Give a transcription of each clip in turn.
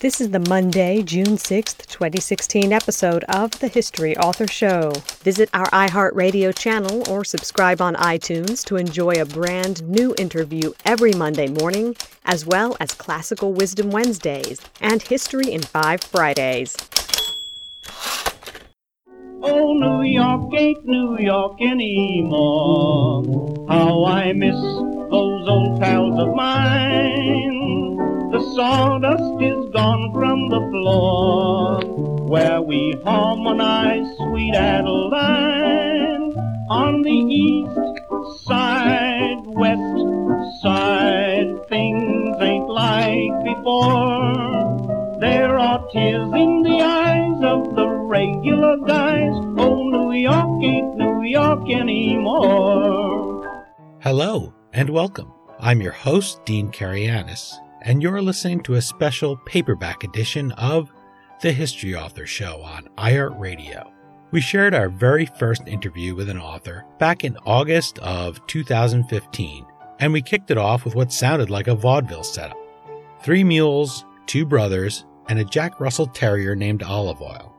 This is the Monday, June 6th, 2016 episode of The History Author Show. Visit our iHeartRadio channel or subscribe on iTunes to enjoy a brand new interview every Monday morning, as well as Classical Wisdom Wednesdays and History in Five Fridays. Oh, New York ain't New York anymore. How I miss those old pals of mine. The sawdust gone from the floor where we harmonize sweet Adeline on the east side, west side. Things ain't like before. There are tears in the eyes of the regular guys. Oh, New York ain't New York anymore. Hello and welcome. I'm your host, Dean Karayanis, and you're listening to a special paperback edition of The History Author Show on iHeartRadio. We shared our very first interview with an author back in August of 2015, and we kicked it off with what sounded like a vaudeville setup. Three mules, two brothers, and a Jack Russell Terrier named Olive Oil.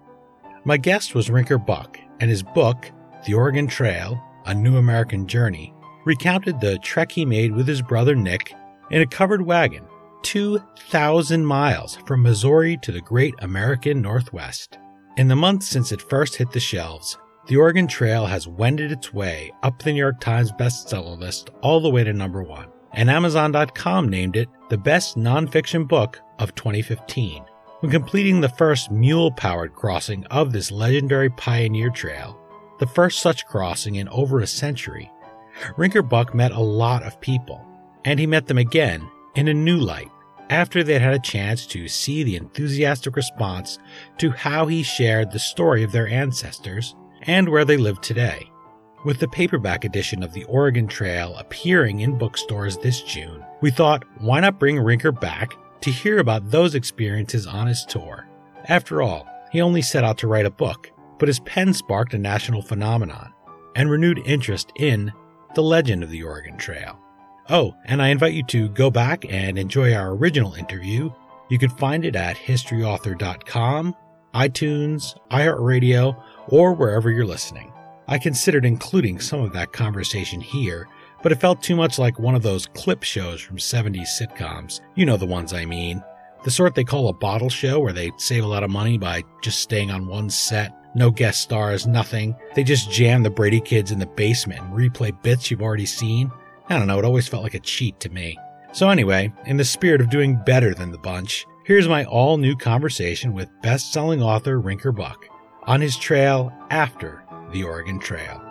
My guest was Rinker Buck, and his book, The Oregon Trail A New American Journey, recounted the trek he made with his brother Nick in a covered wagon, 2,000 miles from Missouri to the great American Northwest. In the months since it first hit the shelves, The Oregon Trail has wended its way up the New York Times bestseller list all the way to number one, and Amazon.com named it the best nonfiction book of 2015. When completing the first mule powered crossing of this legendary pioneer trail, the first such crossing in over a century, Rinker Buck met a lot of people, and he met them again in a new light after they'd had a chance to see the enthusiastic response to how he shared the story of their ancestors and where they live today. With the paperback edition of the Oregon Trail appearing in bookstores this June, we thought, why not bring Rinker back to hear about those experiences on his tour? After all, he only set out to write a book, but his pen sparked a national phenomenon and renewed interest in the legend of the Oregon Trail. Oh, and I invite you to go back and enjoy our original interview. You can find it at historyauthor.com, iTunes, iHeartRadio, or wherever you're listening. I considered including some of that conversation here, but it felt too much like one of those clip shows from 70s sitcoms. You know the ones I mean. The sort they call a bottle show where they save a lot of money by just staying on one set. No guest stars, nothing. They just jam the Brady kids in the basement and replay bits you've already seen. I don't know, it always felt like a cheat to me. So, anyway, in the spirit of doing better than the bunch, here's my all new conversation with best selling author Rinker Buck on his trail after the Oregon Trail.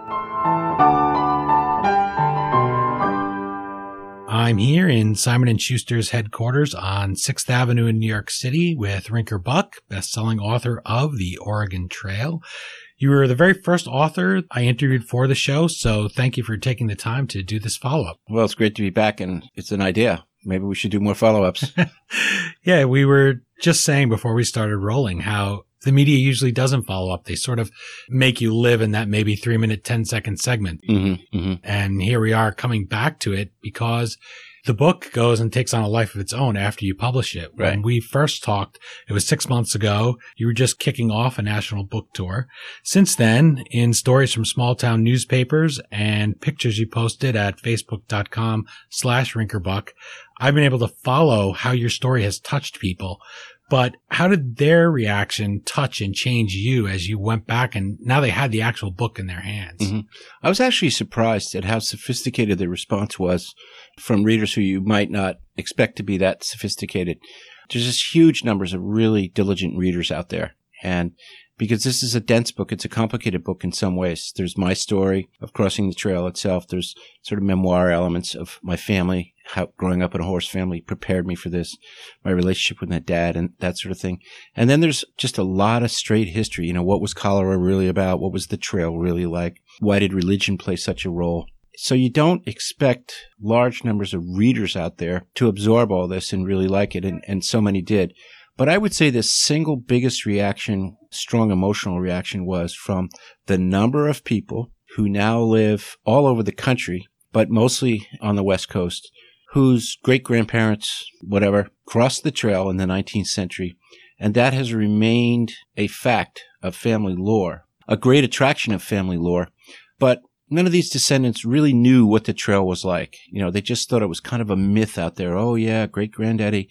I'm here in Simon & Schuster's headquarters on 6th Avenue in New York City with Rinker Buck, best-selling author of The Oregon Trail. You were the very first author I interviewed for the show, so thank you for taking the time to do this follow-up. Well, it's great to be back, and it's an idea. Maybe we should do more follow-ups. yeah, we were just saying before we started rolling how the media usually doesn't follow up. They sort of make you live in that maybe three minute, 10 second segment. Mm-hmm, mm-hmm. And here we are coming back to it because the book goes and takes on a life of its own after you publish it. Right. When we first talked, it was six months ago. You were just kicking off a national book tour. Since then, in stories from small town newspapers and pictures you posted at facebook.com slash rinkerbuck, I've been able to follow how your story has touched people. But how did their reaction touch and change you as you went back and now they had the actual book in their hands? Mm-hmm. I was actually surprised at how sophisticated the response was from readers who you might not expect to be that sophisticated. There's just huge numbers of really diligent readers out there. And because this is a dense book, it's a complicated book in some ways. There's my story of crossing the trail itself. There's sort of memoir elements of my family, how growing up in a horse family prepared me for this, my relationship with my dad and that sort of thing. And then there's just a lot of straight history. You know, what was cholera really about? What was the trail really like? Why did religion play such a role? So you don't expect large numbers of readers out there to absorb all this and really like it. And, and so many did. But I would say the single biggest reaction, strong emotional reaction was from the number of people who now live all over the country, but mostly on the West Coast whose great grandparents, whatever, crossed the trail in the 19th century. And that has remained a fact of family lore, a great attraction of family lore. But none of these descendants really knew what the trail was like. You know, they just thought it was kind of a myth out there. Oh, yeah, great granddaddy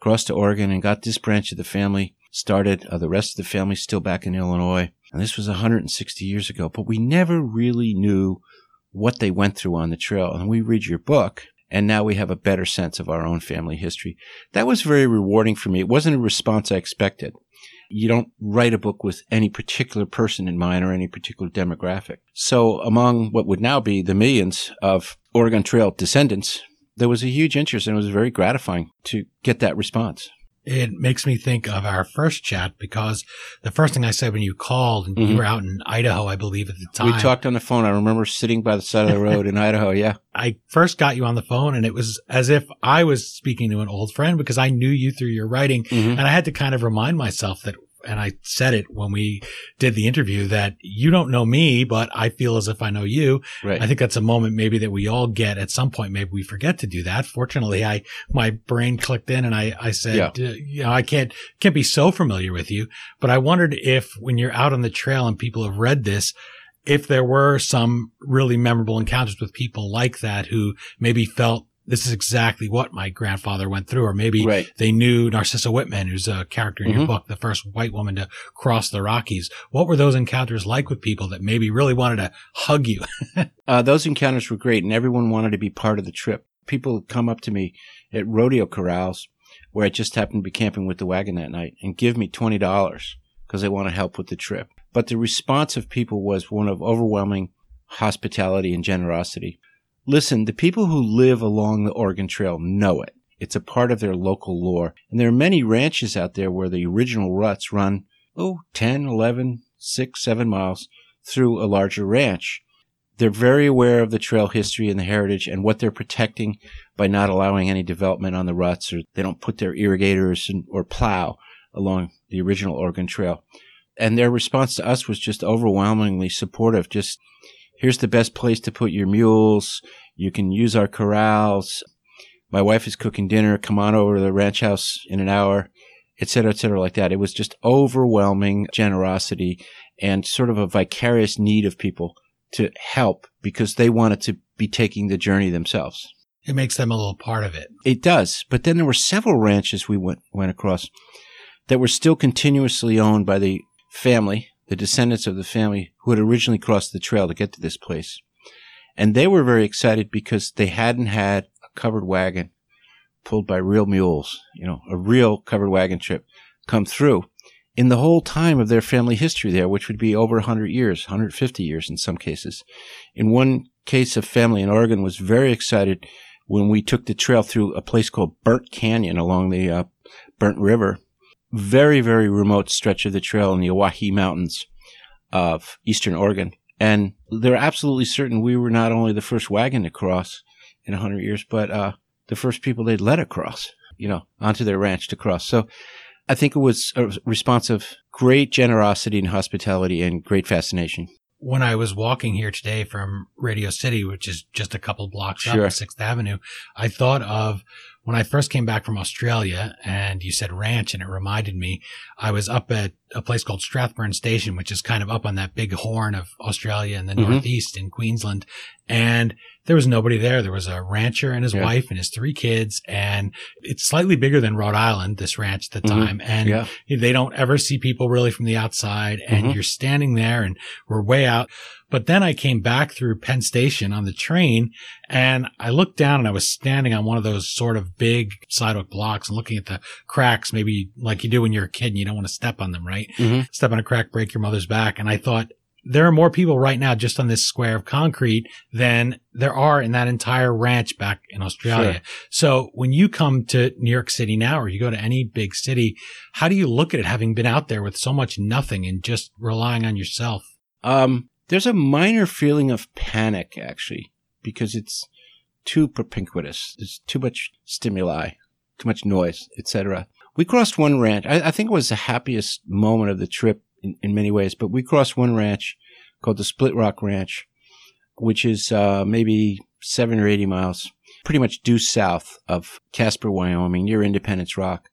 crossed to Oregon and got this branch of the family started. Uh, the rest of the family's still back in Illinois. And this was 160 years ago, but we never really knew what they went through on the trail. And we read your book, and now we have a better sense of our own family history. That was very rewarding for me. It wasn't a response I expected. You don't write a book with any particular person in mind or any particular demographic. So among what would now be the millions of Oregon Trail descendants, there was a huge interest and it was very gratifying to get that response it makes me think of our first chat because the first thing I said when you called and mm-hmm. you were out in Idaho, I believe at the time. We talked on the phone. I remember sitting by the side of the road in Idaho. Yeah. I first got you on the phone and it was as if I was speaking to an old friend because I knew you through your writing mm-hmm. and I had to kind of remind myself that and I said it when we did the interview that you don't know me, but I feel as if I know you. Right. I think that's a moment maybe that we all get at some point. Maybe we forget to do that. Fortunately, I, my brain clicked in and I, I said, yeah. uh, you know, I can't, can't be so familiar with you, but I wondered if when you're out on the trail and people have read this, if there were some really memorable encounters with people like that who maybe felt this is exactly what my grandfather went through. Or maybe right. they knew Narcissa Whitman, who's a character in mm-hmm. your book, the first white woman to cross the Rockies. What were those encounters like with people that maybe really wanted to hug you? uh, those encounters were great and everyone wanted to be part of the trip. People come up to me at rodeo corrals where I just happened to be camping with the wagon that night and give me $20 because they want to help with the trip. But the response of people was one of overwhelming hospitality and generosity. Listen, the people who live along the Oregon Trail know it. It's a part of their local lore. And there are many ranches out there where the original ruts run, oh, 10, 11, 6, 7 miles through a larger ranch. They're very aware of the trail history and the heritage and what they're protecting by not allowing any development on the ruts or they don't put their irrigators or plow along the original Oregon Trail. And their response to us was just overwhelmingly supportive. Just here's the best place to put your mules. You can use our corrals. My wife is cooking dinner. Come on over to the ranch house in an hour, et cetera, et cetera, like that. It was just overwhelming generosity and sort of a vicarious need of people to help because they wanted to be taking the journey themselves. It makes them a little part of it. It does. But then there were several ranches we went, went across that were still continuously owned by the family the descendants of the family who had originally crossed the trail to get to this place. And they were very excited because they hadn't had a covered wagon pulled by real mules, you know, a real covered wagon trip come through in the whole time of their family history there, which would be over 100 years, 150 years in some cases. In one case, a family in Oregon was very excited when we took the trail through a place called Burnt Canyon along the uh, Burnt River very, very remote stretch of the trail in the Owyhee Mountains of eastern Oregon. And they're absolutely certain we were not only the first wagon to cross in a hundred years, but uh, the first people they'd let across, you know, onto their ranch to cross. So I think it was a response of great generosity and hospitality and great fascination. When I was walking here today from Radio City, which is just a couple blocks sure. up Sixth Avenue, I thought of when I first came back from Australia and you said ranch and it reminded me, I was up at a place called Strathburn Station, which is kind of up on that big horn of Australia in the mm-hmm. Northeast in Queensland. And there was nobody there. There was a rancher and his yeah. wife and his three kids. And it's slightly bigger than Rhode Island, this ranch at the mm-hmm. time. And yeah. they don't ever see people really from the outside. And mm-hmm. you're standing there and we're way out. But then I came back through Penn Station on the train and I looked down and I was standing on one of those sort of big sidewalk blocks and looking at the cracks, maybe like you do when you're a kid and you don't want to step on them, right? Mm-hmm. Step on a crack, break your mother's back. And I thought, there are more people right now just on this square of concrete than there are in that entire ranch back in Australia. Sure. So when you come to New York City now, or you go to any big city, how do you look at it having been out there with so much nothing and just relying on yourself? Um, there's a minor feeling of panic actually because it's too propinquitous. There's too much stimuli, too much noise, etc. We crossed one ranch. I, I, think it was the happiest moment of the trip in, in, many ways, but we crossed one ranch called the Split Rock Ranch, which is uh, maybe seven or 80 miles pretty much due south of Casper, Wyoming, near Independence Rock.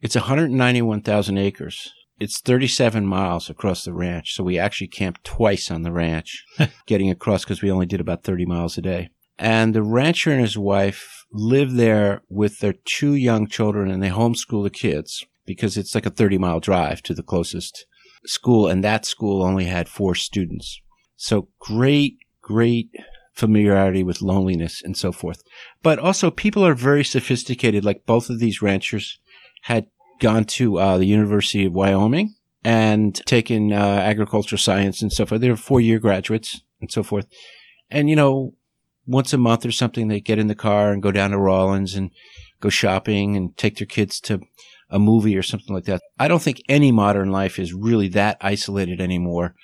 It's 191,000 acres. It's 37 miles across the ranch. So we actually camped twice on the ranch, getting across because we only did about 30 miles a day. And the rancher and his wife live there with their two young children and they homeschool the kids because it's like a 30 mile drive to the closest school. And that school only had four students. So great, great familiarity with loneliness and so forth. But also people are very sophisticated. Like both of these ranchers had gone to uh, the University of Wyoming and taken uh, agricultural science and so forth. They're four year graduates and so forth. And, you know, once a month or something, they get in the car and go down to Rawlins and go shopping and take their kids to a movie or something like that. I don't think any modern life is really that isolated anymore,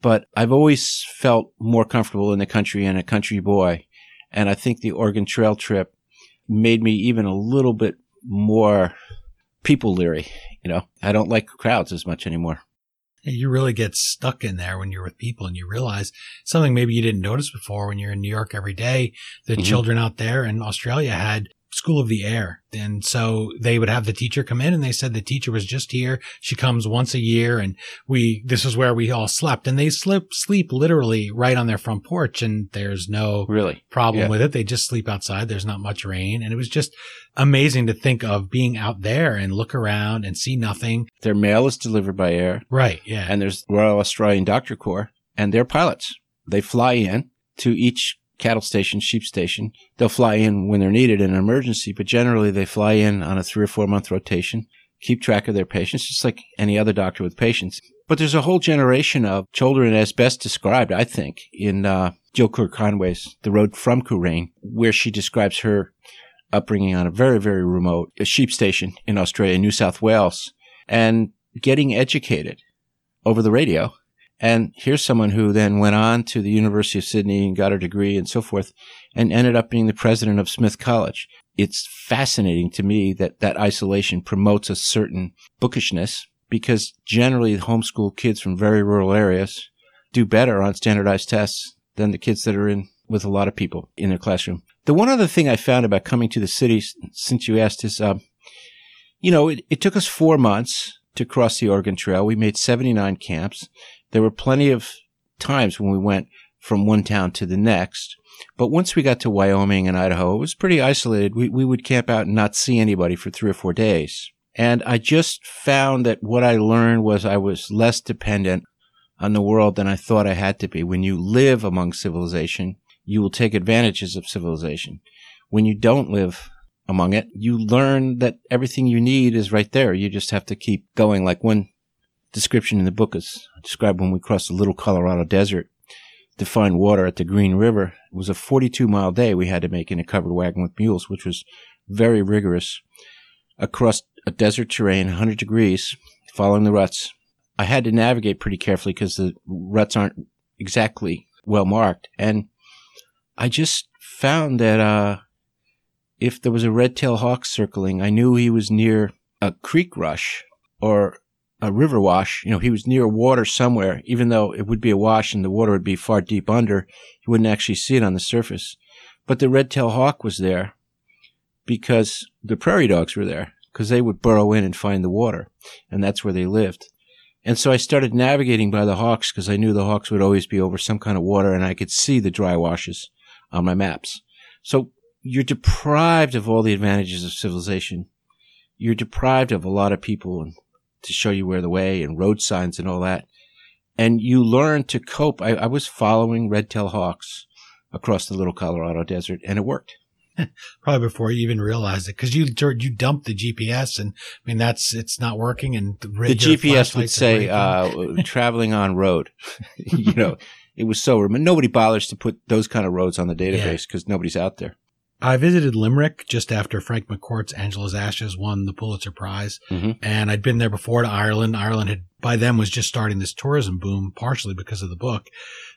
but I've always felt more comfortable in the country and a country boy. And I think the Oregon Trail trip made me even a little bit more people leery. You know, I don't like crowds as much anymore. You really get stuck in there when you're with people and you realize something maybe you didn't notice before when you're in New York every day. The mm-hmm. children out there in Australia had School of the Air. And so they would have the teacher come in and they said the teacher was just here. She comes once a year and we, this is where we all slept and they sleep, sleep literally right on their front porch and there's no really problem yeah. with it. They just sleep outside. There's not much rain. And it was just amazing to think of being out there and look around and see nothing. Their mail is delivered by air. Right. Yeah. And there's Royal Australian Doctor Corps and they're pilots. They fly in to each cattle station, sheep station. They'll fly in when they're needed in an emergency, but generally they fly in on a three or four month rotation, keep track of their patients, just like any other doctor with patients. But there's a whole generation of children, as best described, I think, in uh, Jill Kerr Conway's The Road from Coorain, where she describes her upbringing on a very, very remote sheep station in Australia, New South Wales, and getting educated over the radio and here's someone who then went on to the University of Sydney and got a degree and so forth and ended up being the president of Smith College. It's fascinating to me that that isolation promotes a certain bookishness because generally homeschool kids from very rural areas do better on standardized tests than the kids that are in with a lot of people in their classroom. The one other thing I found about coming to the city, since you asked, is, um, you know, it, it took us four months to cross the Oregon Trail. We made 79 camps. There were plenty of times when we went from one town to the next. But once we got to Wyoming and Idaho, it was pretty isolated. We, we would camp out and not see anybody for three or four days. And I just found that what I learned was I was less dependent on the world than I thought I had to be. When you live among civilization, you will take advantages of civilization. When you don't live among it, you learn that everything you need is right there. You just have to keep going. Like one description in the book is described when we crossed the Little Colorado Desert to find water at the Green River. It was a 42 mile day we had to make in a covered wagon with mules, which was very rigorous across a desert terrain, 100 degrees, following the ruts. I had to navigate pretty carefully because the ruts aren't exactly well marked. And I just found that, uh, if there was a red-tailed hawk circling, I knew he was near a creek rush or a river wash. You know, he was near water somewhere, even though it would be a wash and the water would be far deep under. You wouldn't actually see it on the surface. But the red-tailed hawk was there because the prairie dogs were there because they would burrow in and find the water. And that's where they lived. And so I started navigating by the hawks because I knew the hawks would always be over some kind of water and I could see the dry washes on my maps. So you're deprived of all the advantages of civilization. You're deprived of a lot of people and to show you where the way and road signs and all that. And you learn to cope. I, I was following red-tailed hawks across the little Colorado desert and it worked. Probably before you even realized it, because you you dumped the GPS, and I mean that's it's not working. And the, the GPS would say uh, traveling on road. you know, it was so remote. Nobody bothers to put those kind of roads on the database because yeah. nobody's out there. I visited Limerick just after Frank McCourt's Angela's Ashes won the Pulitzer Prize. Mm-hmm. And I'd been there before to Ireland. Ireland had by then was just starting this tourism boom, partially because of the book.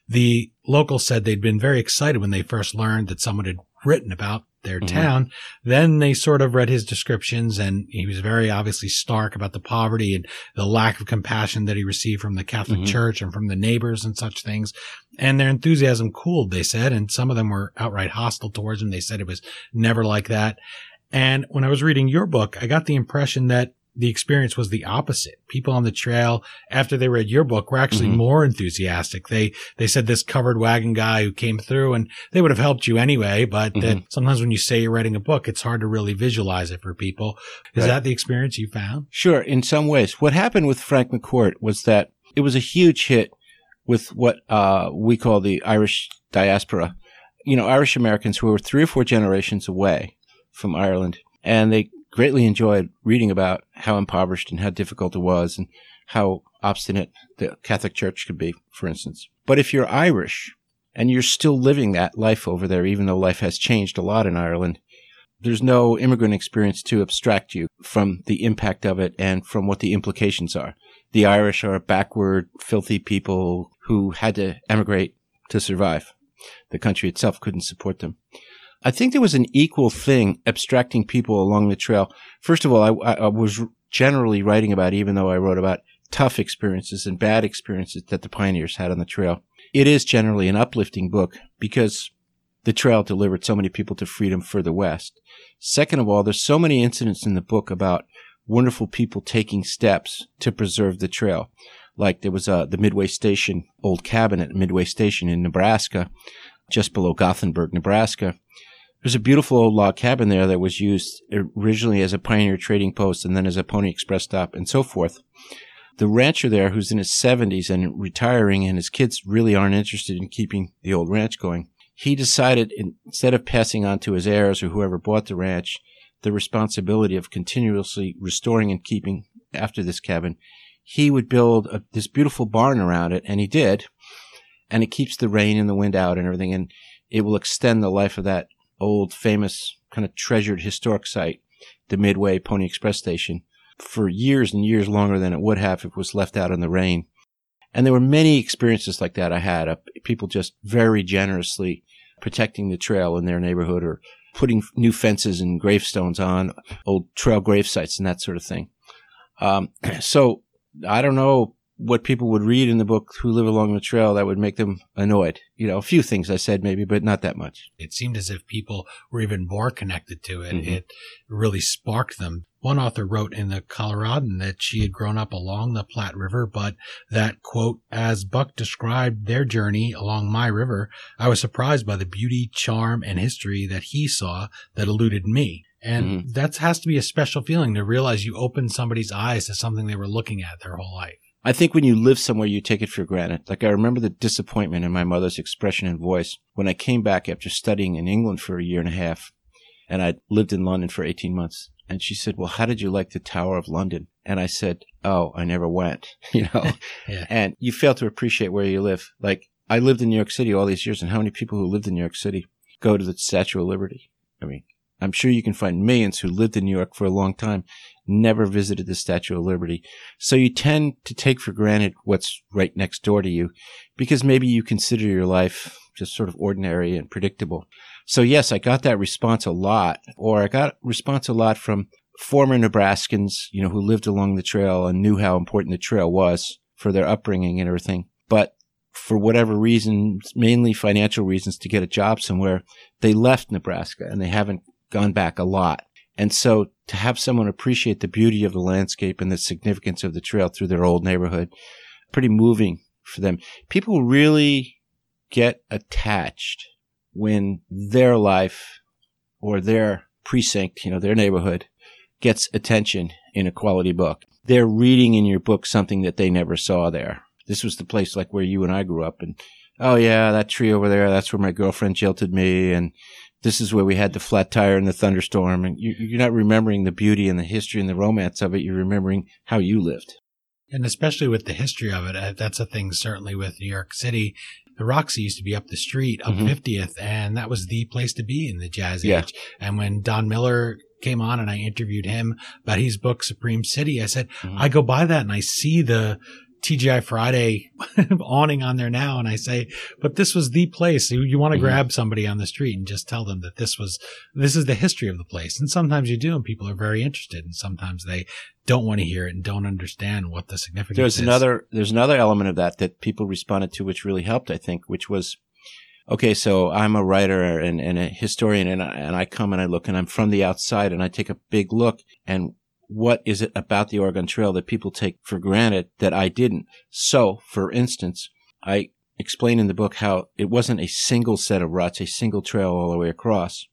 The locals said they'd been very excited when they first learned that someone had written about their mm-hmm. town. Then they sort of read his descriptions and he was very obviously stark about the poverty and the lack of compassion that he received from the Catholic mm-hmm. Church and from the neighbors and such things. and their enthusiasm cooled, they said, and some of them were outright hostile towards him. They said it was never like that. And when I was reading your book, I got the impression that the experience was the opposite. People on the trail after they read your book were actually mm-hmm. more enthusiastic. They they said this covered wagon guy who came through and they would have helped you anyway, but mm-hmm. that sometimes when you say you're writing a book, it's hard to really visualize it for people. Is right. that the experience you found? Sure, in some ways. What happened with Frank McCourt was that it was a huge hit with what uh, we call the Irish diaspora. You know, Irish Americans who were three or four generations away from Ireland, and they greatly enjoyed reading about how impoverished and how difficult it was and how obstinate the Catholic Church could be, for instance. But if you're Irish and you're still living that life over there, even though life has changed a lot in Ireland, there's no immigrant experience to abstract you from the impact of it and from what the implications are. The Irish are backward, filthy people who had to emigrate to survive. The country itself couldn't support them. I think there was an equal thing abstracting people along the trail. First of all, I, I, was generally writing about, even though I wrote about tough experiences and bad experiences that the pioneers had on the trail. It is generally an uplifting book because the trail delivered so many people to freedom further west. Second of all, there's so many incidents in the book about wonderful people taking steps to preserve the trail. Like there was uh, the Midway Station old cabin at Midway Station in Nebraska, just below Gothenburg, Nebraska, there's a beautiful old log cabin there that was used originally as a pioneer trading post and then as a pony express stop and so forth. The rancher there, who's in his 70s and retiring, and his kids really aren't interested in keeping the old ranch going, he decided instead of passing on to his heirs or whoever bought the ranch the responsibility of continuously restoring and keeping after this cabin, he would build a, this beautiful barn around it, and he did. And it keeps the rain and the wind out and everything, and it will extend the life of that old, famous, kind of treasured historic site, the Midway Pony Express station, for years and years longer than it would have if it was left out in the rain. And there were many experiences like that I had of people just very generously protecting the trail in their neighborhood or putting new fences and gravestones on old trail grave sites and that sort of thing. Um, so I don't know what people would read in the book who live along the trail that would make them annoyed. You know, a few things I said maybe, but not that much. It seemed as if people were even more connected to it. Mm-hmm. It really sparked them. One author wrote in the Coloradan that she had grown up along the Platte River, but that, quote, as Buck described their journey along my river, I was surprised by the beauty, charm, and history that he saw that eluded me. And mm-hmm. that has to be a special feeling to realize you opened somebody's eyes to something they were looking at their whole life. I think when you live somewhere, you take it for granted. Like I remember the disappointment in my mother's expression and voice when I came back after studying in England for a year and a half and I'd lived in London for 18 months. And she said, well, how did you like the Tower of London? And I said, oh, I never went, you know, yeah. and you fail to appreciate where you live. Like I lived in New York City all these years and how many people who lived in New York City go to the Statue of Liberty? I mean, I'm sure you can find millions who lived in New York for a long time, never visited the Statue of Liberty. So you tend to take for granted what's right next door to you because maybe you consider your life just sort of ordinary and predictable. So yes, I got that response a lot, or I got response a lot from former Nebraskans, you know, who lived along the trail and knew how important the trail was for their upbringing and everything. But for whatever reasons, mainly financial reasons to get a job somewhere, they left Nebraska and they haven't gone back a lot. And so to have someone appreciate the beauty of the landscape and the significance of the trail through their old neighborhood, pretty moving for them. People really get attached when their life or their precinct, you know, their neighborhood gets attention in a quality book. They're reading in your book something that they never saw there. This was the place like where you and I grew up and oh yeah, that tree over there, that's where my girlfriend jilted me and this is where we had the flat tire and the thunderstorm. And you, are not remembering the beauty and the history and the romance of it. You're remembering how you lived. And especially with the history of it, uh, that's a thing certainly with New York City. The Roxy used to be up the street, up mm-hmm. 50th, and that was the place to be in the jazz yeah. age. And when Don Miller came on and I interviewed him about his book, Supreme City, I said, mm-hmm. I go by that and I see the, TGI Friday awning on there now. And I say, but this was the place. You, you want to mm-hmm. grab somebody on the street and just tell them that this was, this is the history of the place. And sometimes you do, and people are very interested. And sometimes they don't want to hear it and don't understand what the significance there's is. There's another, there's another element of that that people responded to, which really helped, I think, which was, okay, so I'm a writer and, and a historian and I, and I come and I look and I'm from the outside and I take a big look and what is it about the Oregon Trail that people take for granted that I didn't? So, for instance, I explain in the book how it wasn't a single set of ruts, a single trail all the way across.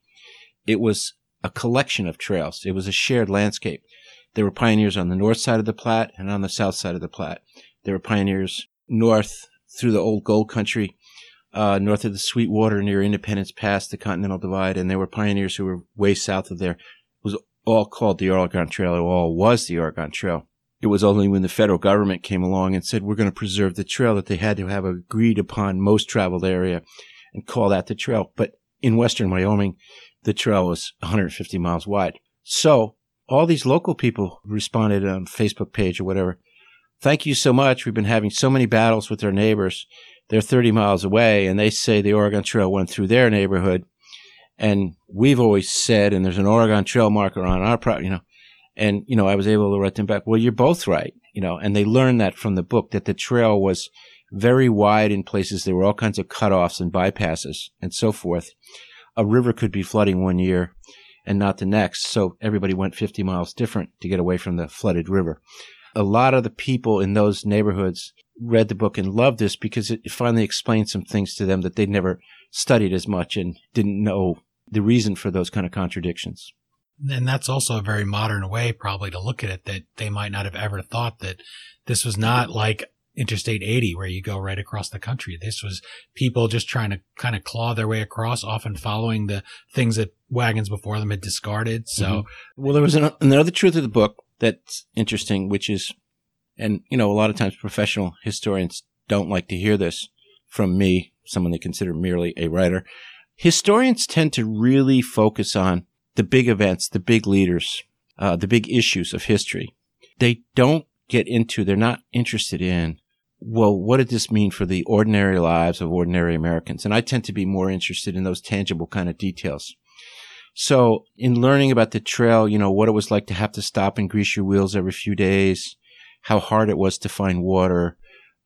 It was a collection of trails. It was a shared landscape. There were pioneers on the north side of the Platte and on the south side of the Platte. There were pioneers north through the old gold country, uh, north of the Sweetwater near Independence Pass, the Continental Divide, and there were pioneers who were way south of there. All called the Oregon Trail. It all was the Oregon Trail. It was only when the federal government came along and said, we're going to preserve the trail that they had to have agreed upon most traveled area and call that the trail. But in western Wyoming, the trail was 150 miles wide. So all these local people responded on Facebook page or whatever. Thank you so much. We've been having so many battles with our neighbors. They're 30 miles away and they say the Oregon Trail went through their neighborhood and we've always said, and there's an Oregon Trail marker on our property, you know, and, you know, I was able to write them back, well, you're both right, you know, and they learned that from the book that the trail was very wide in places. There were all kinds of cutoffs and bypasses and so forth. A river could be flooding one year and not the next. So everybody went 50 miles different to get away from the flooded river. A lot of the people in those neighborhoods read the book and loved this because it finally explained some things to them that they'd never studied as much and didn't know the reason for those kind of contradictions. And that's also a very modern way probably to look at it that they might not have ever thought that this was not like Interstate 80 where you go right across the country. This was people just trying to kind of claw their way across, often following the things that wagons before them had discarded. So, mm-hmm. well, there was an, another truth of the book that's interesting, which is, and you know, a lot of times professional historians don't like to hear this from me, someone they consider merely a writer, historians tend to really focus on the big events, the big leaders, uh, the big issues of history. They don't get into, they're not interested in, well, what did this mean for the ordinary lives of ordinary Americans? And I tend to be more interested in those tangible kind of details. So in learning about the trail, you know, what it was like to have to stop and grease your wheels every few days, how hard it was to find water,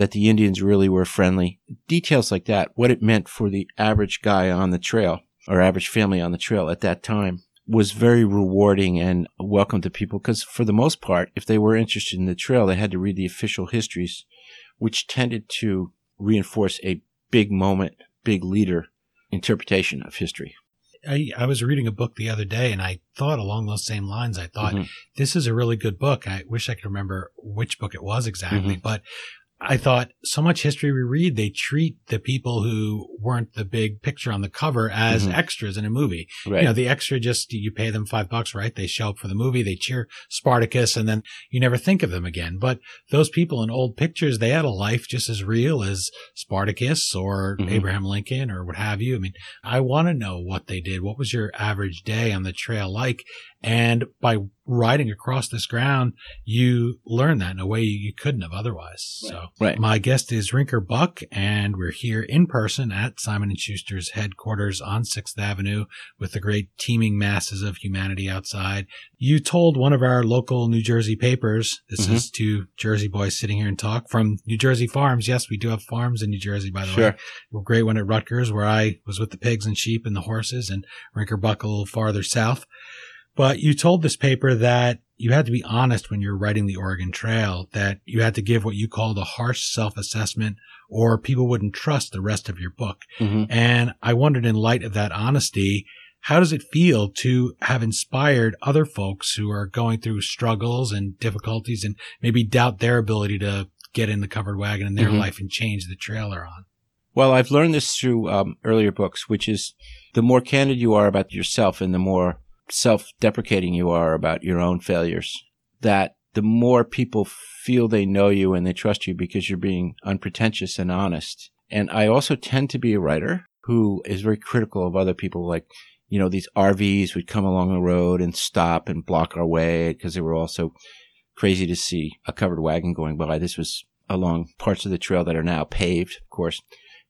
that the Indians really were friendly. Details like that, what it meant for the average guy on the trail or average family on the trail at that time was very rewarding and welcome to people because for the most part, if they were interested in the trail, they had to read the official histories, which tended to reinforce a big moment, big leader interpretation of history. I, I was reading a book the other day and I thought along those same lines. I thought mm-hmm. this is a really good book. I wish I could remember which book it was exactly, mm-hmm. but I thought so much history we read, they treat the people who weren't the big picture on the cover as mm-hmm. extras in a movie. Right. You know, the extra just, you pay them five bucks, right? They show up for the movie, they cheer Spartacus, and then you never think of them again. But those people in old pictures, they had a life just as real as Spartacus or mm-hmm. Abraham Lincoln or what have you. I mean, I want to know what they did. What was your average day on the trail like? And by riding across this ground, you learn that in a way you couldn't have otherwise. So right. my guest is Rinker Buck and we're here in person at Simon and Schuster's headquarters on 6th Avenue with the great teeming masses of humanity outside. You told one of our local New Jersey papers, this mm-hmm. is two Jersey boys sitting here and talk from New Jersey farms. Yes, we do have farms in New Jersey, by the sure. way. We're great one at Rutgers where I was with the pigs and sheep and the horses and Rinker Buck a little farther south. But you told this paper that you had to be honest when you're writing the Oregon Trail, that you had to give what you called a harsh self assessment or people wouldn't trust the rest of your book. Mm-hmm. And I wondered in light of that honesty, how does it feel to have inspired other folks who are going through struggles and difficulties and maybe doubt their ability to get in the covered wagon in their mm-hmm. life and change the trail they're on? Well, I've learned this through um, earlier books, which is the more candid you are about yourself and the more self deprecating you are about your own failures, that the more people feel they know you and they trust you because you're being unpretentious and honest. And I also tend to be a writer who is very critical of other people. Like, you know, these RVs would come along the road and stop and block our way because they were also crazy to see a covered wagon going by. This was along parts of the trail that are now paved, of course.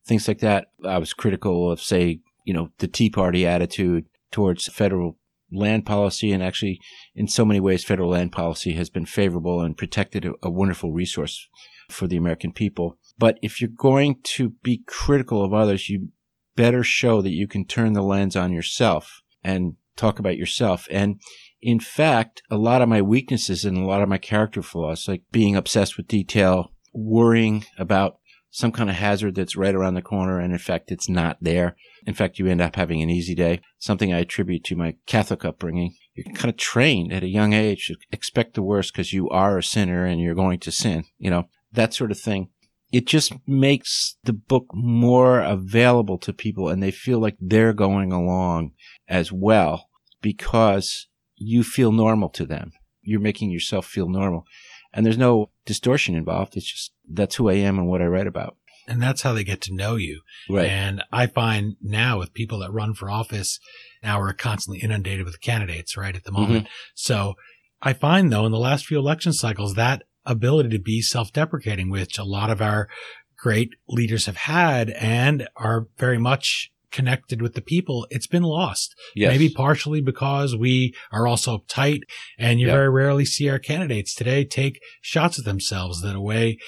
Things like that. I was critical of, say, you know, the Tea Party attitude towards federal land policy. And actually, in so many ways, federal land policy has been favorable and protected a, a wonderful resource for the American people. But if you're going to be critical of others, you better show that you can turn the lens on yourself and talk about yourself. And in fact, a lot of my weaknesses and a lot of my character flaws, like being obsessed with detail, worrying about some kind of hazard that's right around the corner, and in fact, it's not there. In fact, you end up having an easy day. Something I attribute to my Catholic upbringing. You're kind of trained at a young age to expect the worst because you are a sinner and you're going to sin, you know, that sort of thing. It just makes the book more available to people and they feel like they're going along as well because you feel normal to them. You're making yourself feel normal. And there's no distortion involved. It's just that's who I am and what I write about. And that's how they get to know you. Right. And I find now with people that run for office, now we're constantly inundated with candidates, right, at the moment. Mm-hmm. So I find though in the last few election cycles, that ability to be self-deprecating, which a lot of our great leaders have had and are very much connected with the people, it's been lost. Yes. Maybe partially because we are also uptight and you Yeah. very rarely see our candidates today take shots at themselves that a way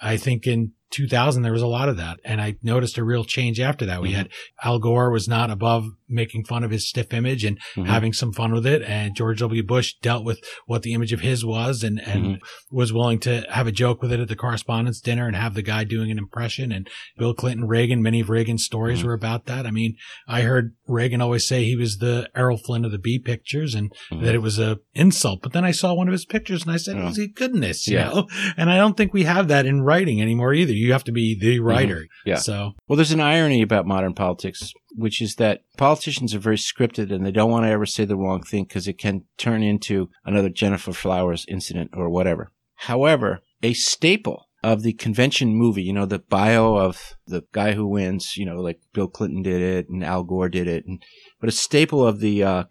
I think in 2000 there was a lot of that and I noticed a real change after that. We Mhm. had Al Gore was not above making fun of his stiff image and Mhm. having some fun with it and George W. Bush dealt with what the image of his was and and Mhm. was willing to have a joke with it at the correspondence dinner and have the guy doing an impression and Bill Clinton, Reagan, many of Reagan's stories Mhm. were about that. I mean, I heard Reagan always say he was the Errol Flynn of the B pictures and Mhm. that it was a insult. But then I saw one of his pictures and I said. "Was he goodness?" You Yeah. know, and I don't think we have that in writing anymore either. You have to be the writer. Mm-hmm. Yeah. So Well, there's an irony about modern politics, which is that politicians are very scripted and they don't want to ever say the wrong thing because it can turn into another Gennifer Flowers incident or whatever. However, a staple of the convention movie, you know, the bio of the guy who wins, you know, like Bill Clinton did it and Al Gore did it, and but a staple of the uh,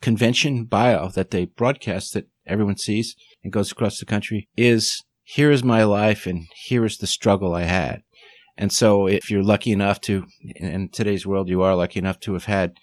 convention bio that they broadcast that everyone sees and goes across the country is here is my life and here is the struggle I had. And so if you're lucky enough to, in today's world, you are lucky enough to have had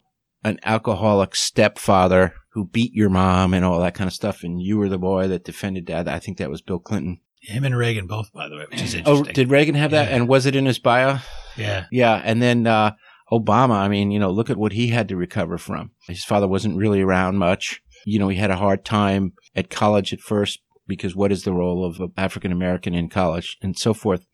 an alcoholic stepfather who beat your mom and all that kind of stuff. And you were the boy that defended dad. I think that was Bill Clinton. him and Reagan both, by the way, which is interesting. Oh, did Reagan have that? Yeah. And was it in his bio? yeah. Yeah. And then, uh, Obama, I mean, you know, look at what he had to recover from. His father wasn't really around much. You know, he had a hard time at college at first because what is the role of an African American in college and so forth.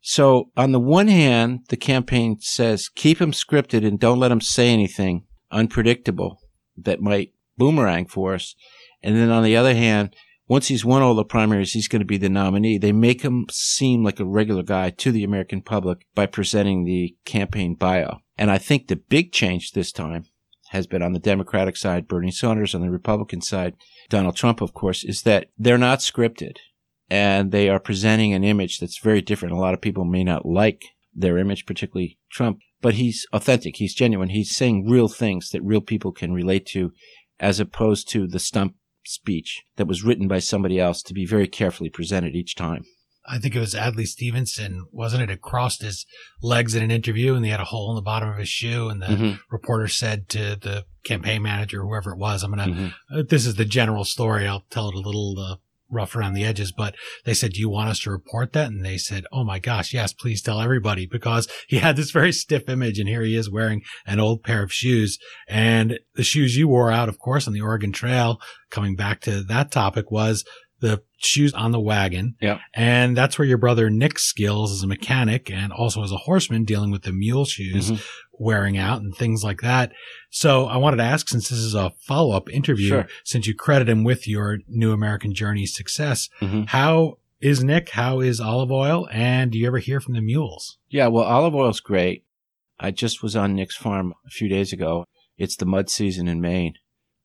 So on the one hand, the campaign says keep him scripted and don't let him say anything unpredictable that might boomerang for us. And then on the other hand, once he's won all the primaries, he's going to be the nominee. They make him seem like a regular guy to the American public by presenting the campaign bio. And I think the big change this time has been on the Democratic side, Bernie Sanders, on the Republican side, Donald Trump, of course, is that they're not scripted and they are presenting an image that's very different. A lot of people may not like their image, particularly Trump, but he's authentic. He's genuine. He's saying real things that real people can relate to as opposed to the stump speech that was written by somebody else to be very carefully presented each time. I think it was Adlai Stevenson, wasn't it? It crossed his legs in an interview and he had a hole in the bottom of his shoe. And the Mhm. reporter said to the campaign manager, whoever it was, I'm going to, Mhm. uh, this is the general story. I'll tell it a little, uh, rough around the edges, but they said, do you want us to report that? And they said, Oh my gosh, yes, please tell everybody because he had this very stiff image and here he is wearing an old pair of shoes and the shoes you wore out, of course, on the Oregon Trail. Coming back to that topic was the shoes on the wagon. Yeah. And that's where your brother Nick's skills as a mechanic and also as a horseman dealing with the mule shoes Mhm. wearing out and things like that. So I wanted to ask, since this is a follow up interview, Sure. since you credit him with your new American journey success, Mhm. how is Nick? How is olive oil? And do you ever hear from the mules? Yeah, well, olive oil's great. I just was on Nick's farm a few days ago. It's the mud season in Maine,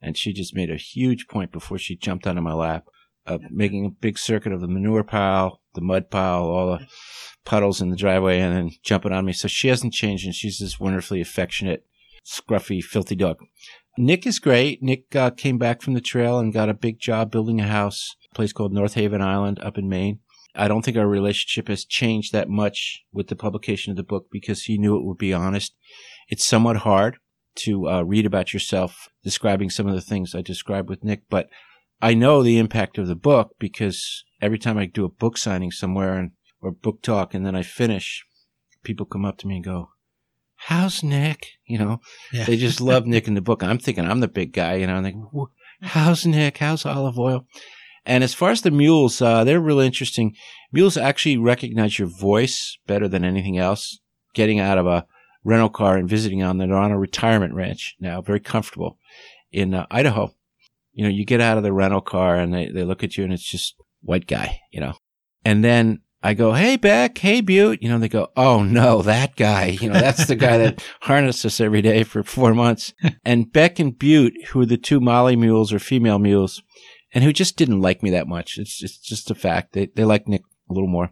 and she just made a huge point before she jumped onto my lap of making a big circuit of the manure pile, the mud pile, all the puddles in the driveway, and then jumping on me. So she hasn't changed, and she's this wonderfully affectionate, scruffy, filthy dog. Nick is great. Nick uh, came back from the trail and got a big job building a house, a place called North Haven Island up in Maine. I don't think our relationship has changed that much with the publication of the book because he knew it would be honest. It's somewhat hard to uh, read about yourself describing some of the things I described with Nick, but I know the impact of the book because every time I do a book signing somewhere and or book talk and then I finish, people come up to me and go, "How's Nick?" You know, Yeah. they just love Nick in the book. I'm thinking I'm the big guy, you know. And they go, "How's Nick? How's olive oil?" And as far as the mules, uh, they're really interesting. Mules actually recognize your voice better than anything else. Getting out of a rental car and visiting on, they're on a retirement ranch now, very comfortable in uh, Idaho. You know, you get out of the rental car and they, they look at you and it's just white guy, you know. And then I go, Hey, Beck. Hey, Butte. You know, they go, Oh no, that guy. You know, that's the guy that harnessed us every day for four months. And Beck and Butte, who are the two Molly mules or female mules, and who just didn't like me that much. It's, it's just a fact. They, they like Nick a little more.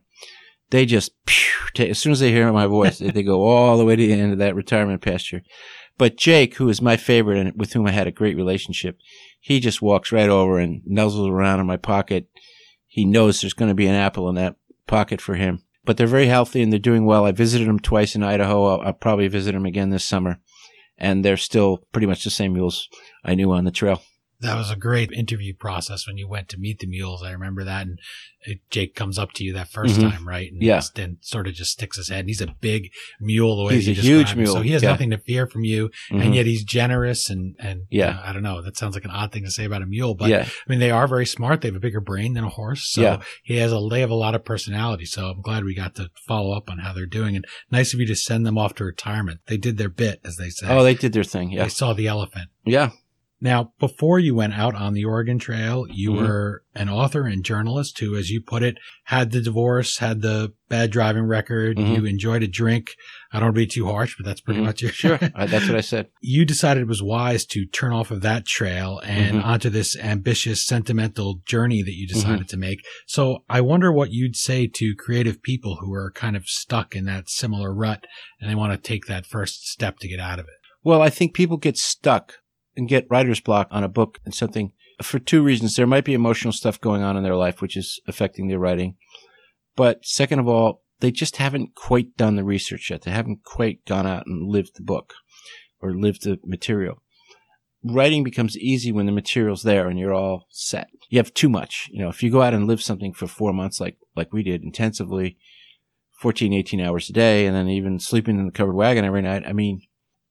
They just, phew, ta- as soon as they hear my voice, they, they go all the way to the end of that retirement pasture. But Jake, who is my favorite and with whom I had a great relationship, he just walks right over and nuzzles around in my pocket. He knows there's going to be an apple in that pocket for him. But they're very healthy and they're doing well. I visited them twice in Idaho. I'll, I'll probably visit them again this summer. And they're still pretty much the same mules I knew on the trail. That was a great interview process when you went to meet the mules. I remember that. And Jake comes up to you that 1st Mhm. time, right? And Yeah. Then sort of just sticks his head. And he's a big mule the way He's a huge mule, So he has yeah. nothing to fear from you. Mhm. And yet he's generous and, and Yeah. you know, I don't know. That sounds like an odd thing to say about a mule, but yeah. I mean, they are very smart. They have a bigger brain than a horse. So Yeah. he has a, they have a lot of personality. So I'm glad we got to follow up on how they're doing and nice of you to send them off to retirement. They did their bit, as they say. Oh, they did their thing. Yeah. They saw the elephant. Yeah. Now, before you went out on the Oregon Trail, you Mhm. were an author and journalist who, as you put it, had the divorce, had the bad driving record. Mhm. You enjoyed a drink. I don't want to be too harsh, but that's pretty Mhm. much your Sure. That's what I said. you decided it was wise to turn off of that trail and Mhm. onto this ambitious, sentimental journey that you decided to make. So I wonder what you'd say to creative people who are kind of stuck in that similar rut and they want to take that first step to get out of it. Well, I think people get stuck get writer's block on a book and something for two reasons. There might be emotional stuff going on in their life, which is affecting their writing. But second of all, they just haven't quite done the research yet. They haven't quite gone out and lived the book or lived the material. Writing becomes easy when the material's there and you're all set. You have too much. You know, if you go out and live something for four months like, like we did intensively, 14, 18 hours a day, and then even sleeping in the covered wagon every night, I mean,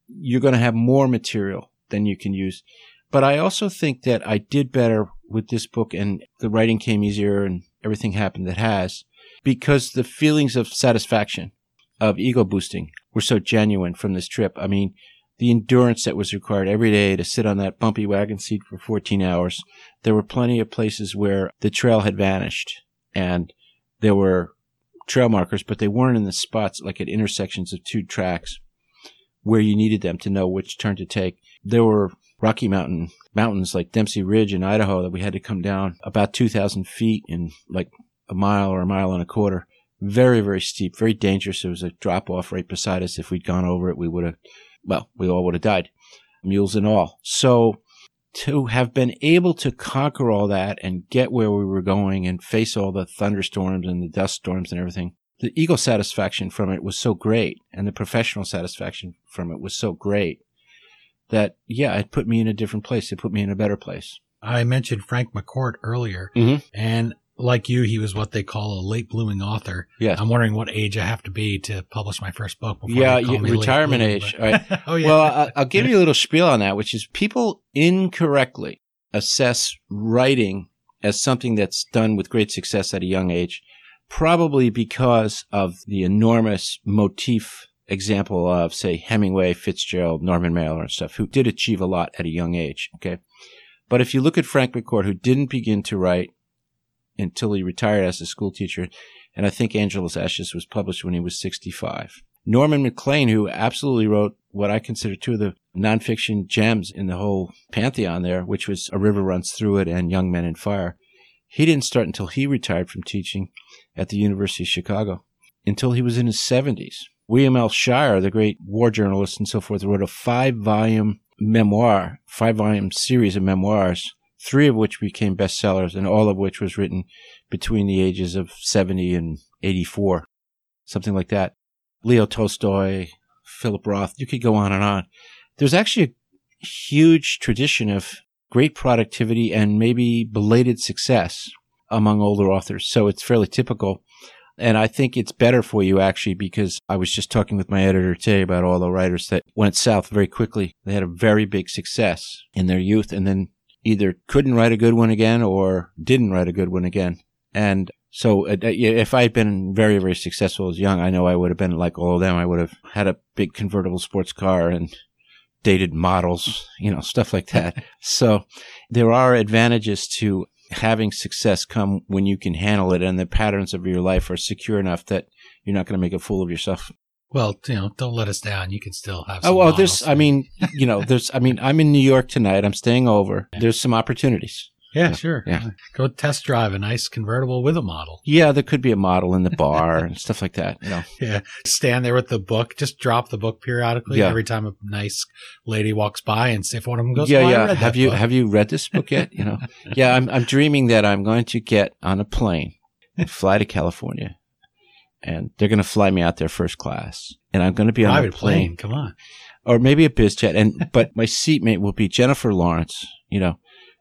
you're going to have more material than you can use. But I also think that I did better with this book and the writing came easier and everything happened that has because the feelings of satisfaction, of ego boosting were so genuine from this trip. I mean, the endurance that was required every day to sit on that bumpy wagon seat for 14 hours. There were plenty of places where the trail had vanished and there were trail markers, but they weren't in the spots like at intersections of two tracks where you needed them to know which turn to take. There were Rocky Mountain mountains like Dempsey Ridge in Idaho that we had to come down about 2,000 feet in like a mile or a mile and a quarter. Very, very steep, very dangerous. There was a drop off right beside us. If we'd gone over it, we would have, well, we all would have died, mules and all. So to have been able to conquer all that and get where we were going and face all the thunderstorms and the dust storms and everything, the ego satisfaction from it was so great and the professional satisfaction from it was so great that, yeah, it put me in a different place. It put me in a better place. I mentioned Frank McCourt earlier, Mhm. and like you, he was what they call a late blooming author. Yes. I'm wondering what age I have to be to publish my first book. Before Yeah, you- me late retirement blooming, age. right. oh yeah. Well, I, I'll give you a little spiel on that, which is people incorrectly assess writing as something that's done with great success at a young age, probably because of the enormous motif example of, say, Hemingway, Fitzgerald, Norman Mailer and stuff, who did achieve a lot at a young age. Okay. But if you look at Frank McCourt, who didn't begin to write until he retired as a school teacher, and I think Angela's Ashes was published when he was 65. Norman Maclean, who absolutely wrote what I consider two of the nonfiction gems in the whole pantheon there, which was A River Runs Through It and Young Men in Fire. He didn't start until he retired from teaching at the University of Chicago, until he was in his 70s. William L. Shirer, the great war journalist and so forth, wrote a five volume memoir, five volume series of memoirs three of which became bestsellers, and all of which was written between the ages of 70 and 84, something like that. Leo Tolstoy, Philip Roth, you could go on and on. There's actually a huge tradition of great productivity and maybe belated success among older authors. So it's fairly typical. And I think it's better for you actually because I was just talking with my editor today about all the writers that went south very quickly. They had a very big success in their youth and then either couldn't write a good one again or didn't write a good one again. And so uh, if I had been very, very successful as young, I know I would have been like all of them. I would have had a big convertible sports car and dated models, you know, stuff like that. so there are advantages to having success come when you can handle it and the patterns of your life are secure enough that you're not going to make a fool of yourself. Well, you know, don't let us down. You can still have. oh well, there's. I mean, you know, there's. I mean, I'm in New York tonight. I'm staying over. There's some opportunities. Yeah, sure. Yeah. Go test drive a nice convertible with a model. Yeah, there could be a model in the bar and stuff like that. You know. Yeah. Stand there with the book. Just drop the book periodically Yeah. every time a nice lady walks by and see if one of them goes, yeah, "Oh, yeah. Have you book." have you read this book yet? You know. yeah, I'm I'm dreaming that I'm going to get on a plane and fly to California, and they're going to fly me out there first class, and I'm going to be on private a plane, plane? Come on. or maybe a biz jet, and but my seatmate will be Jennifer Lawrence. You know.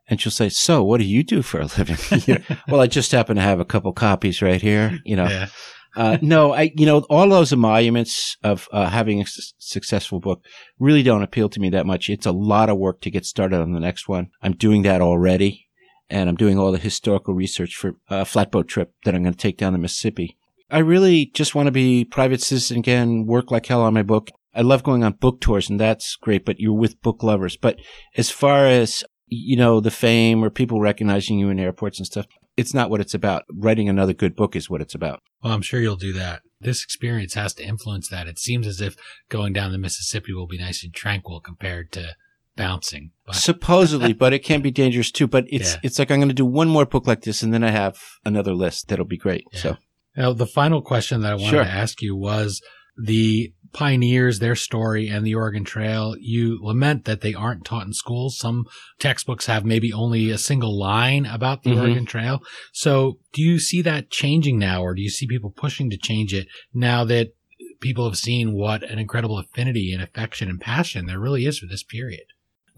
And she'll say, "So, what do you do for a living?" You know, well, I just happen to have a couple copies right here. You know, Yeah. uh, no, I, you know, all those emoluments of uh, having a s- successful book really don't appeal to me that much. It's a lot of work to get started on the next one. I'm doing that already, and I'm doing all the historical research for a flatboat trip that I'm going to take down the Mississippi. I really just want to be private citizen again, work like hell on my book. I love going on book tours, and that's great, but you're with book lovers. But as far as you know, the fame or people recognizing you in airports and stuff, it's not what it's about. Writing another good book is what it's about. Well, I'm sure you'll do that. This experience has to influence that. It seems as if going down the Mississippi will be nice and tranquil compared to bouncing. But Supposedly, but it can be dangerous too. But it's Yeah. it's like I'm going to do one more book like this, and then I have another list that'll be great. Yeah. So Now, the final question that I wanted Sure. to ask you was the pioneers, their story, and the Oregon Trail. You lament that they aren't taught in schools. Some textbooks have maybe only a single line about the Mhm. Oregon Trail. So, do you see that changing now, or do you see people pushing to change it now that people have seen what an incredible affinity and affection and passion there really is for this period?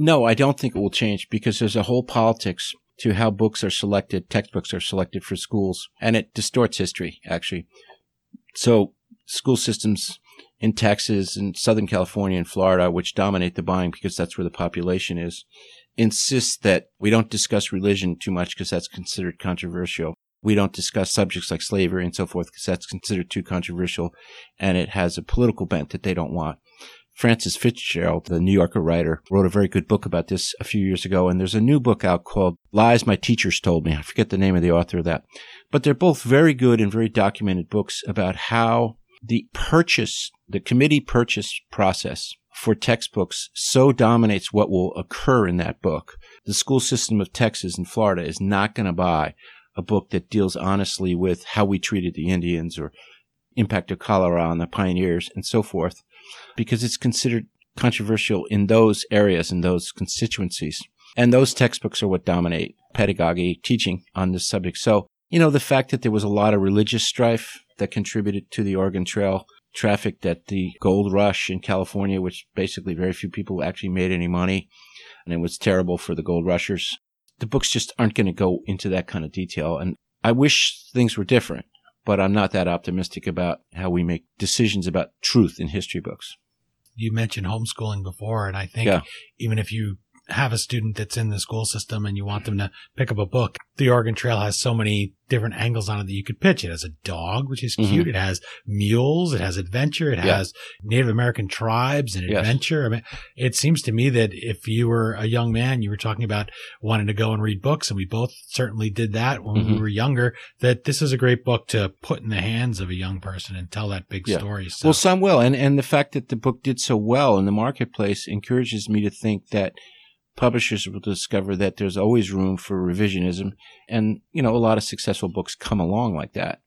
no, I don't think it will change because there's a whole politics to how books are selected, textbooks are selected for schools, and it distorts history actually. So school systems in Texas and Southern California and Florida, which dominate the buying because that's where the population is, insist that we don't discuss religion too much because that's considered controversial. We don't discuss subjects like slavery and so forth because that's considered too controversial and it has a political bent that they don't want. Frances Fitzgerald, the New Yorker writer, wrote a very good book about this a few years ago. And there's a new book out called Lies My Teachers Told Me. I forget the name of the author of that. But they're both very good and very documented books about how the purchase, the committee purchase process for textbooks so dominates what will occur in that book. The school system of Texas and Florida is not going to buy a book that deals honestly with how we treated the Indians or impact of cholera on the pioneers and so forth because it's considered controversial in those areas and those constituencies. And those textbooks are what dominate pedagogy teaching on this subject. So, you know, the fact that there was a lot of religious strife that contributed to the Oregon Trail traffic, that the gold rush in California, which basically very few people actually made any money, and it was terrible for the gold rushers. The books just aren't going to go into that kind of detail. And I wish things were different, but I'm not that optimistic about how we make decisions about truth in history books. You mentioned homeschooling before, and I think Yeah. even if you have a student that's in the school system and you want them to pick up a book, the Oregon Trail has so many different angles on it that you could pitch. It has a dog, which is cute. It has mules. It has adventure. It Mm-hmm. Yeah. has Native American tribes and Yes. adventure. I mean, it seems to me that if you were a young man, you were talking about wanting to go and read books, and we both certainly did that when we Mhm. were younger, that this is a great book to put in the hands of a young person and tell that big Yeah. story. So. Well, some will, and and the fact that the book did so well in the marketplace encourages me to think that publishers will discover that there's always room for revisionism, and you know a lot of successful books come along like that.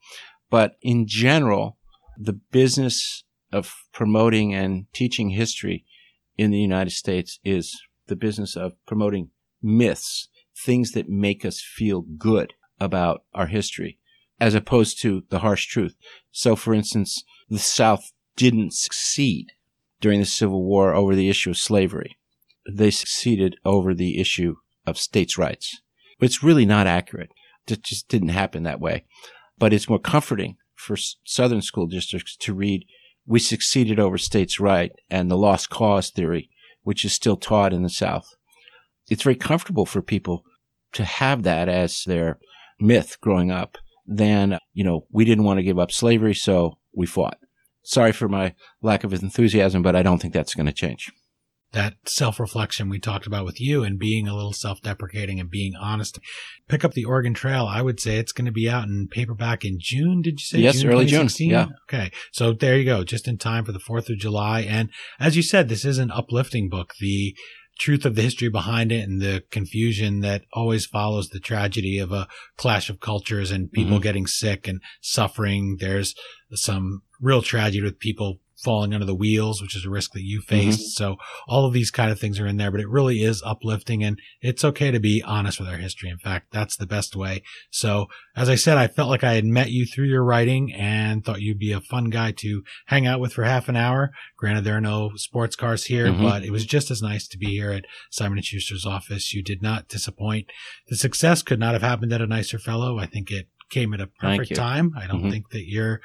But in general, the business of promoting and teaching history in the United States is the business of promoting myths, things that make us feel good about our history as opposed to the harsh truth. So, for instance, the South didn't succeed during the Civil War over the issue of slavery. They succeeded over the issue of states' rights. It's really not accurate. It just didn't happen that way. But it's more comforting for Southern school districts to read, we succeeded over states' right and the lost cause theory, which is still taught in the South. It's very comfortable for people to have that as their myth growing up than, you know, we didn't want to give up slavery, so we fought. Sorry for my lack of enthusiasm, but I don't think that's going to change. That self reflection we talked about with you and being a little self deprecating and being honest. Pick up the Oregon Trail. I would say it's going to be out in paperback in June. Did you say? Yes, June early June. Yeah. Okay. So there you go. Just in time for the 4th of July. And as you said, this is an uplifting book. The truth of the history behind it and the confusion that always follows the tragedy of a clash of cultures and people mm-hmm. getting sick and suffering. There's some real tragedy with people falling under the wheels, which is a risk that you faced. Mm-hmm. So all of these kind of things are in there, but it really is uplifting and it's okay to be honest with our history. In fact, that's the best way. So as I said, I felt like I had met you through your writing and thought you'd be a fun guy to hang out with for half an hour. Granted, there are no sports cars here, mm-hmm. but it was just as nice to be here at Simon and Schuster's office. You did not disappoint. The success could not have happened at a nicer fellow. I think it came at a perfect time. I don't mm-hmm. think that you're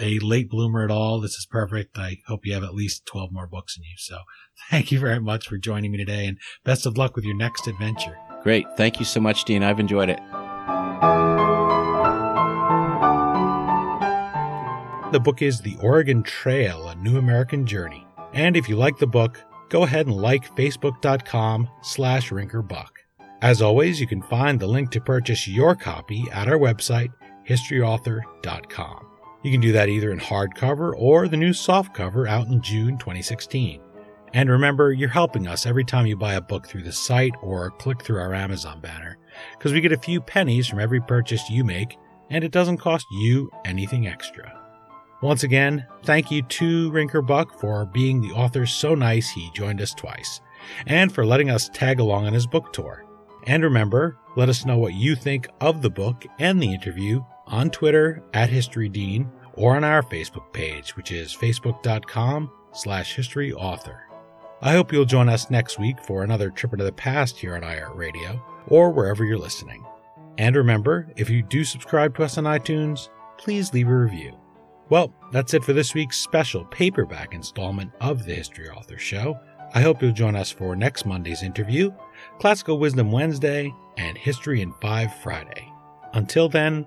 a late bloomer at all. This is perfect. I hope you have at least 12 more books in you. So thank you very much for joining me today and best of luck with your next adventure. Great. Thank you so much, Dean. I've enjoyed it. The book is The Oregon Trail, A New American Journey. And if you like the book, go ahead and like facebook.com slash rinkerbuck. As always, you can find the link to purchase your copy at our website, historyauthor.com. You can do that either in hardcover or the new softcover out in June 2016. And remember, you're helping us every time you buy a book through the site or click through our Amazon banner, because we get a few pennies from every purchase you make, and it doesn't cost you anything extra. Once again, thank you to Rinker Buck for being the author so nice he joined us twice, and for letting us tag along on his book tour. And remember, let us know what you think of the book and the interview on Twitter at HistoryDean or on our Facebook page, which is facebook.com slash historyauthor. I hope you'll join us next week for another trip into the past here on iHeart Radio or wherever you're listening. And remember, if you do subscribe to us on iTunes, please leave a review. Well, that's it for this week's special paperback installment of the History Author Show. I hope you'll join us for next Monday's interview, Classical Wisdom Wednesday, and History in 5 Friday. Until then,